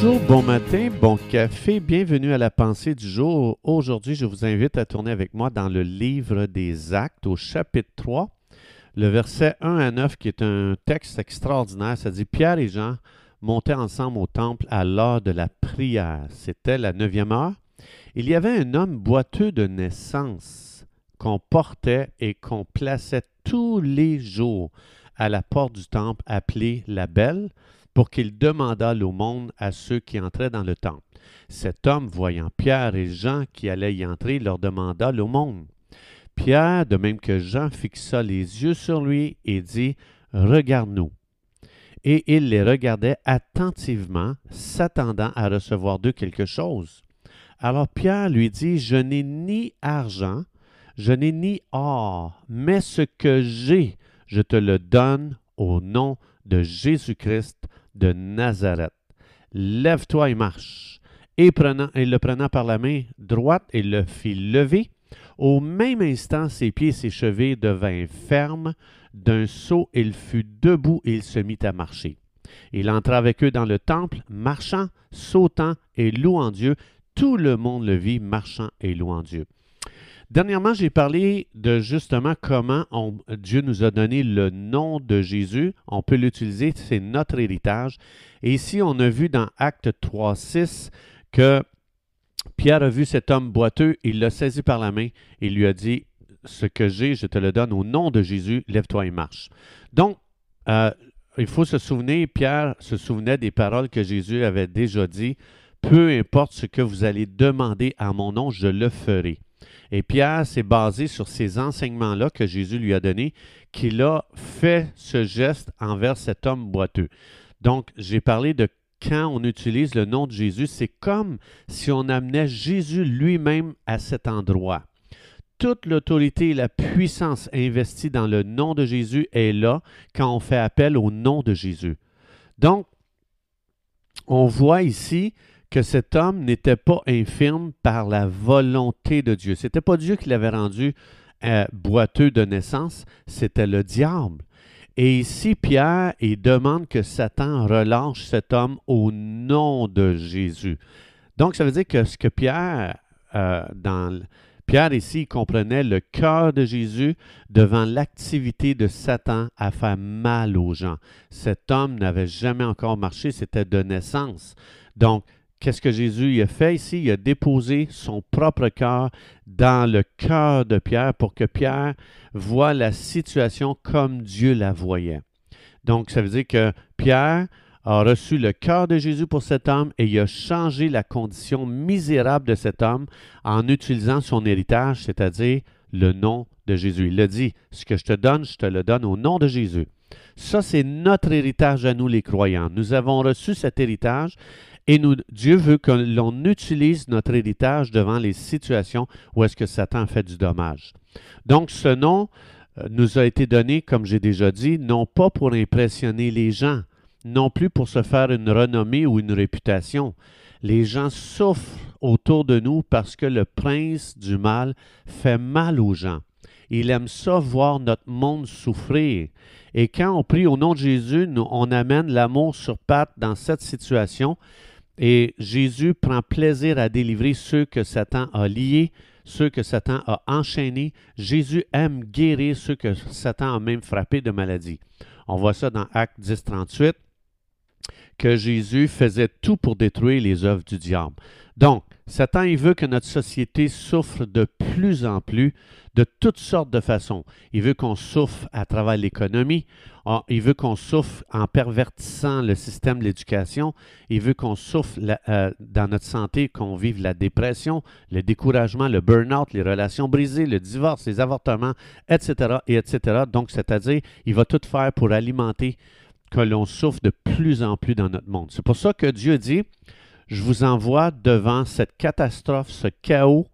Bonjour, bon matin, bon café, bienvenue à la pensée du jour. Aujourd'hui, je vous invite à tourner avec moi dans le livre des Actes au chapitre 3, le verset 1 à 9 qui est un texte extraordinaire. Ça dit Pierre et Jean montaient ensemble au temple à l'heure de la prière. C'était la neuvième heure. Il y avait un homme boiteux de naissance qu'on portait et qu'on plaçait tous les jours à la porte du temple appelée la Belle pour qu'il demandât l'aumône à ceux qui entraient dans le temple. Cet homme, voyant Pierre et Jean qui allaient y entrer, leur demanda l'aumône. Pierre, de même que Jean, fixa les yeux sur lui et dit Regarde-nous. Et il les regardait attentivement, s'attendant à recevoir d'eux quelque chose. Alors Pierre lui dit Je n'ai ni argent, je n'ai ni or, mais ce que j'ai, je te le donne au nom de Jésus-Christ de Nazareth. Lève-toi et marche. Et, le prenant par la main droite, il le fit lever. Au même instant, ses pieds et ses chevilles devinrent fermes. D'un saut, il fut debout et il se mit à marcher. Il entra avec eux dans le temple, marchant, sautant et louant Dieu. Tout le monde le vit marchant et louant Dieu. Dernièrement, j'ai parlé de justement comment Dieu nous a donné le nom de Jésus. On peut l'utiliser, c'est notre héritage. Et ici, on a vu dans Acte 3, 6 que Pierre a vu cet homme boiteux, il l'a saisi par la main et lui a dit, ce que j'ai, je te le donne au nom de Jésus, lève-toi et marche. Donc, euh, il faut se souvenir, Pierre se souvenait des paroles que Jésus avait déjà dit, peu importe ce que vous allez demander à mon nom, je le ferai. Et Pierre s'est basé sur ces enseignements-là que Jésus lui a donnés, qu'il a fait ce geste envers cet homme boiteux. Donc, j'ai parlé de quand on utilise le nom de Jésus, c'est comme si on amenait Jésus lui-même à cet endroit. Toute l'autorité et la puissance investie dans le nom de Jésus est là quand on fait appel au nom de Jésus. Donc, on voit ici que cet homme n'était pas infirme par la volonté de Dieu. Ce n'était pas Dieu qui l'avait rendu euh, boiteux de naissance, c'était le diable. Et ici, Pierre, il demande que Satan relâche cet homme au nom de Jésus. Donc, ça veut dire que ce que Pierre, euh, dans Pierre ici, comprenait le cœur de Jésus devant l'activité de Satan à faire mal aux gens. Cet homme n'avait jamais encore marché, c'était de naissance. Donc, Qu'est-ce que Jésus a fait ici? Il a déposé son propre cœur dans le cœur de Pierre pour que Pierre voit la situation comme Dieu la voyait. Donc, ça veut dire que Pierre a reçu le cœur de Jésus pour cet homme et il a changé la condition misérable de cet homme en utilisant son héritage, c'est-à-dire le nom de Jésus. Il a dit, ce que je te donne, je te le donne au nom de Jésus. Ça, c'est notre héritage à nous les croyants. Nous avons reçu cet héritage et Dieu veut que l'on utilise notre héritage devant les situations où est-ce que Satan fait du dommage. Donc, ce nom euh, nous a été donné, comme j'ai déjà dit, non pas pour impressionner les gens, non plus pour se faire une renommée ou une réputation. Les gens souffrent autour de nous parce que le prince du mal fait mal aux gens. Il aime ça voir notre monde souffrir. Et quand on prie au nom de Jésus, on amène l'amour sur patte dans cette situation et Jésus prend plaisir à délivrer ceux que Satan a liés, ceux que Satan a enchaînés. Jésus aime guérir ceux que Satan a même frappés de maladie. On voit ça dans Acte 10, 38, que Jésus faisait tout pour détruire les œuvres du diable. Donc, Satan, il veut que notre société souffre de plus en plus de toutes sortes de façons. Il veut qu'on souffre à travers l'économie. Il veut qu'on souffre en pervertissant le système de l'éducation. Il veut qu'on souffre euh, dans notre santé, qu'on vive la dépression, le découragement, le burn-out, les relations brisées, le divorce, les avortements, etc., et etc. Donc, c'est-à-dire, il va tout faire pour alimenter que l'on souffre de plus en plus dans notre monde. C'est pour ça que Dieu dit, je vous envoie devant cette catastrophe, ce chaos,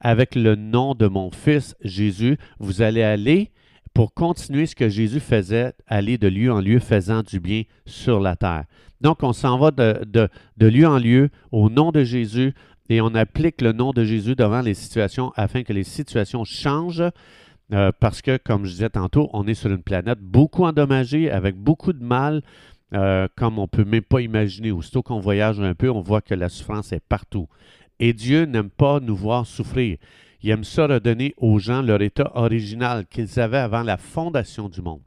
avec le nom de mon Fils Jésus. Vous allez aller pour continuer ce que Jésus faisait, aller de lieu en lieu faisant du bien sur la terre. Donc, on s'en va de, lieu en lieu au nom de Jésus et on applique le nom de Jésus devant les situations afin que les situations changent. Euh, parce que, comme je disais tantôt, on est sur une planète beaucoup endommagée, avec beaucoup de mal, euh, comme on ne peut même pas imaginer. Aussitôt qu'on voyage un peu, on voit que la souffrance est partout. Et Dieu n'aime pas nous voir souffrir. Il aime ça redonner aux gens leur état original qu'ils avaient avant la fondation du monde.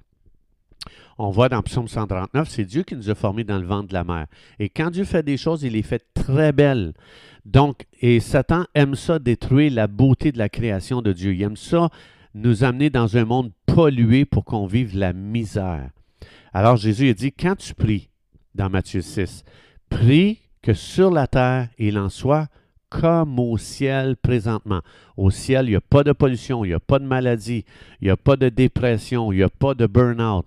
On voit dans Psaume 139, c'est Dieu qui nous a formés dans le ventre de la mer. Et quand Dieu fait des choses, il les fait très belles. Donc, et Satan aime ça détruire la beauté de la création de Dieu. Il aime ça nous amener dans un monde pollué pour qu'on vive la misère. Alors Jésus a dit, quand tu pries, dans Matthieu 6, prie que sur la terre il en soit comme au ciel présentement. Au ciel, il n'y a pas de pollution, il n'y a pas de maladie, il n'y a pas de dépression, il n'y a pas de burn-out.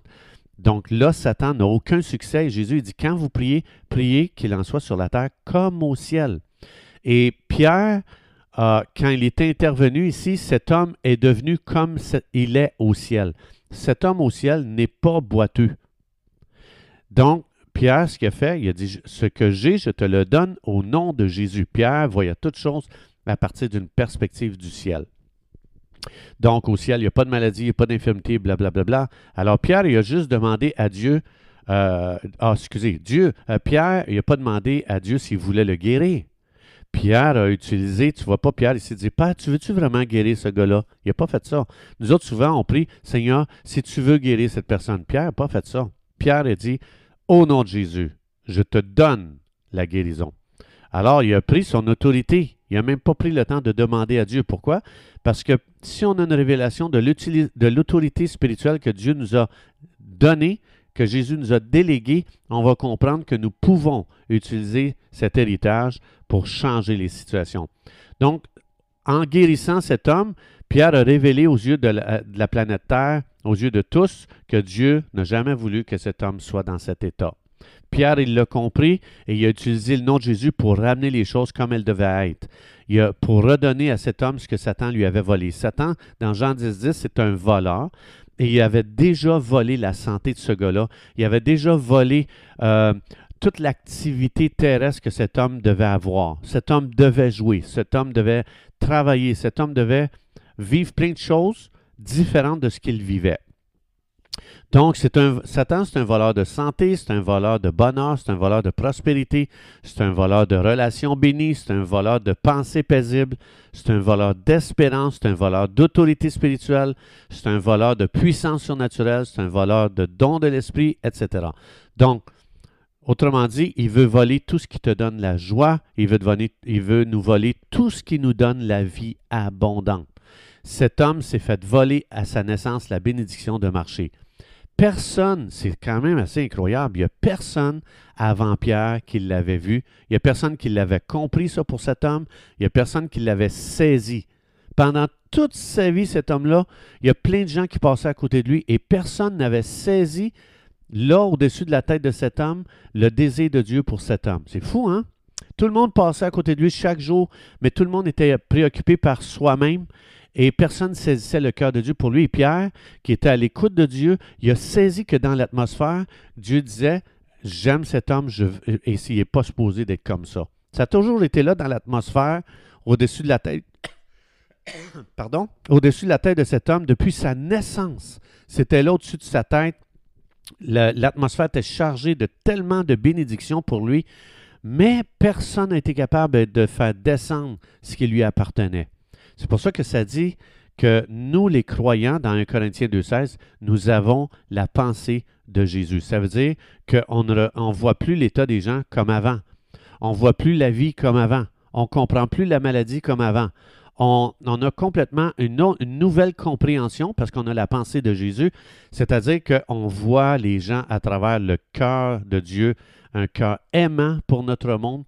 Donc là, Satan n'a aucun succès. Jésus dit, quand vous priez, priez qu'il en soit sur la terre comme au ciel. Et Pierre, euh, quand il est intervenu ici, cet homme est devenu comme il est au ciel. Cet homme au ciel n'est pas boiteux. Donc, Pierre, ce qu'il a fait, il a dit, ce que j'ai, je te le donne au nom de Jésus. Pierre voyait toutes choses à partir d'une perspective du ciel. Donc, au ciel, il n'y a pas de maladie, il n'y a pas d'infirmité, blablabla. Bla, bla. Alors, Pierre, il a juste demandé à Dieu, euh, ah, excusez, Dieu, euh, Pierre, il n'a pas demandé à Dieu s'il voulait le guérir. Pierre a utilisé, tu vois pas, Pierre, il s'est dit, Père, tu veux-tu vraiment guérir ce gars-là? Il n'a pas fait ça. Nous autres, souvent, on prie, Seigneur, si tu veux guérir cette personne. Pierre n'a pas fait ça. Pierre a dit, au nom de Jésus, je te donne la guérison. Alors, il a pris son autorité. Il n'a même pas pris le temps de demander à Dieu. Pourquoi? Parce que si on a une révélation de l'autorité spirituelle que Dieu nous a donnée, que Jésus nous a déléguée, on va comprendre que nous pouvons utiliser cet héritage pour changer les situations. Donc, en guérissant cet homme, Pierre a révélé aux yeux de la, planète Terre, aux yeux de tous, que Dieu n'a jamais voulu que cet homme soit dans cet état. Pierre, il l'a compris et il a utilisé le nom de Jésus pour ramener les choses comme elles devaient être. Il a, pour redonner à cet homme ce que Satan lui avait volé. Satan, dans Jean 10, 10 c'est un voleur et il avait déjà volé la santé de ce gars-là. Il avait déjà volé euh, toute l'activité terrestre que cet homme devait avoir. Cet homme devait jouer, cet homme devait travailler, cet homme devait vivent plein de choses différentes de ce qu'ils vivaient. Donc, c'est un, Satan, c'est un voleur de santé, c'est un voleur de bonheur, c'est un voleur de prospérité, c'est un voleur de relations bénies, c'est un voleur de pensée paisible, c'est un voleur d'espérance, c'est un voleur d'autorité spirituelle, c'est un voleur de puissance surnaturelle, c'est un voleur de don de l'esprit, etc. Donc, autrement dit, il veut voler tout ce qui te donne la joie, il veut, il veut nous voler tout ce qui nous donne la vie abondante cet homme s'est fait voler à sa naissance la bénédiction de marcher. Personne, c'est quand même assez incroyable, il n'y a personne avant Pierre qui l'avait vu, il n'y a personne qui l'avait compris ça pour cet homme, il n'y a personne qui l'avait saisi. Pendant toute sa vie, cet homme-là, il y a plein de gens qui passaient à côté de lui et personne n'avait saisi là, au-dessus de la tête de cet homme, le désir de Dieu pour cet homme. C'est fou, hein? Tout le monde passait à côté de lui chaque jour, mais tout le monde était préoccupé par soi-même et personne ne saisissait le cœur de Dieu pour lui. Et Pierre, qui était à l'écoute de Dieu, il a saisi que dans l'atmosphère, Dieu disait J'aime cet homme, je, et s'il n'est pas supposé d'être comme ça. Ça a toujours été là dans l'atmosphère, au-dessus de la tête. Pardon? Au-dessus de la tête de cet homme depuis sa naissance. C'était là au-dessus de sa tête. L'atmosphère était chargée de tellement de bénédictions pour lui, mais personne n'a été capable de faire descendre ce qui lui appartenait. C'est pour ça que ça dit que nous, les croyants, dans 1 Corinthiens 2,16, nous avons la pensée de Jésus. Ça veut dire qu'on ne voit plus l'état des gens comme avant. On ne voit plus la vie comme avant. On ne comprend plus la maladie comme avant. On, a complètement une, nouvelle compréhension parce qu'on a la pensée de Jésus, c'est-à-dire qu'on voit les gens à travers le cœur de Dieu, un cœur aimant pour notre monde,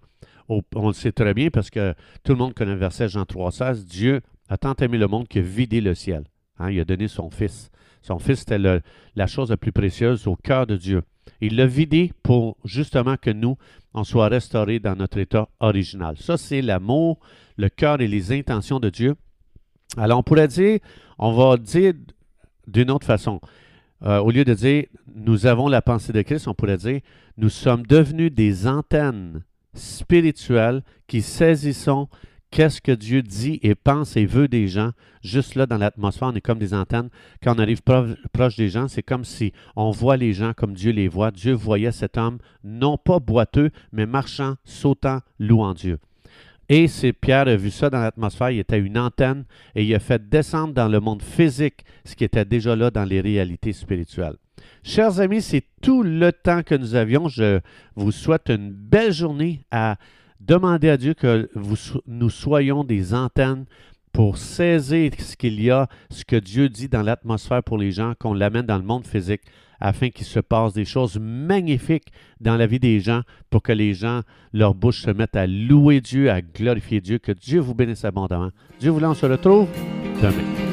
on le sait très bien parce que tout le monde connaît le verset Jean 3,16. Dieu a tant aimé le monde a vidé le ciel. Hein, il a donné son Fils. Son Fils, c'était la chose la plus précieuse au cœur de Dieu. Il l'a vidé pour justement que nous, on soit restaurés dans notre état original. Ça, c'est l'amour, le cœur et les intentions de Dieu. Alors, on pourrait dire, on va dire d'une autre façon. Euh, au lieu de dire nous avons la pensée de Christ, on pourrait dire nous sommes devenus des antennes spirituels qui saisissons qu'est-ce que Dieu dit et pense et veut des gens. Juste là, dans l'atmosphère, on est comme des antennes. Quand on arrive proche des gens, c'est comme si on voit les gens comme Dieu les voit. Dieu voyait cet homme, non pas boiteux, mais marchant, sautant, louant Dieu. Et c'est Pierre a vu ça dans l'atmosphère, il était une antenne et il a fait descendre dans le monde physique ce qui était déjà là dans les réalités spirituelles. Chers amis, c'est tout le temps que nous avions. Je vous souhaite une belle journée à demander à Dieu que nous soyons des antennes pour saisir ce qu'il y a, ce que Dieu dit dans l'atmosphère pour les gens, qu'on l'amène dans le monde physique afin qu'il se passe des choses magnifiques dans la vie des gens pour que les gens, leur bouche se mettent à louer Dieu, à glorifier Dieu. Que Dieu vous bénisse abondamment. Dieu voulant, on se retrouve demain.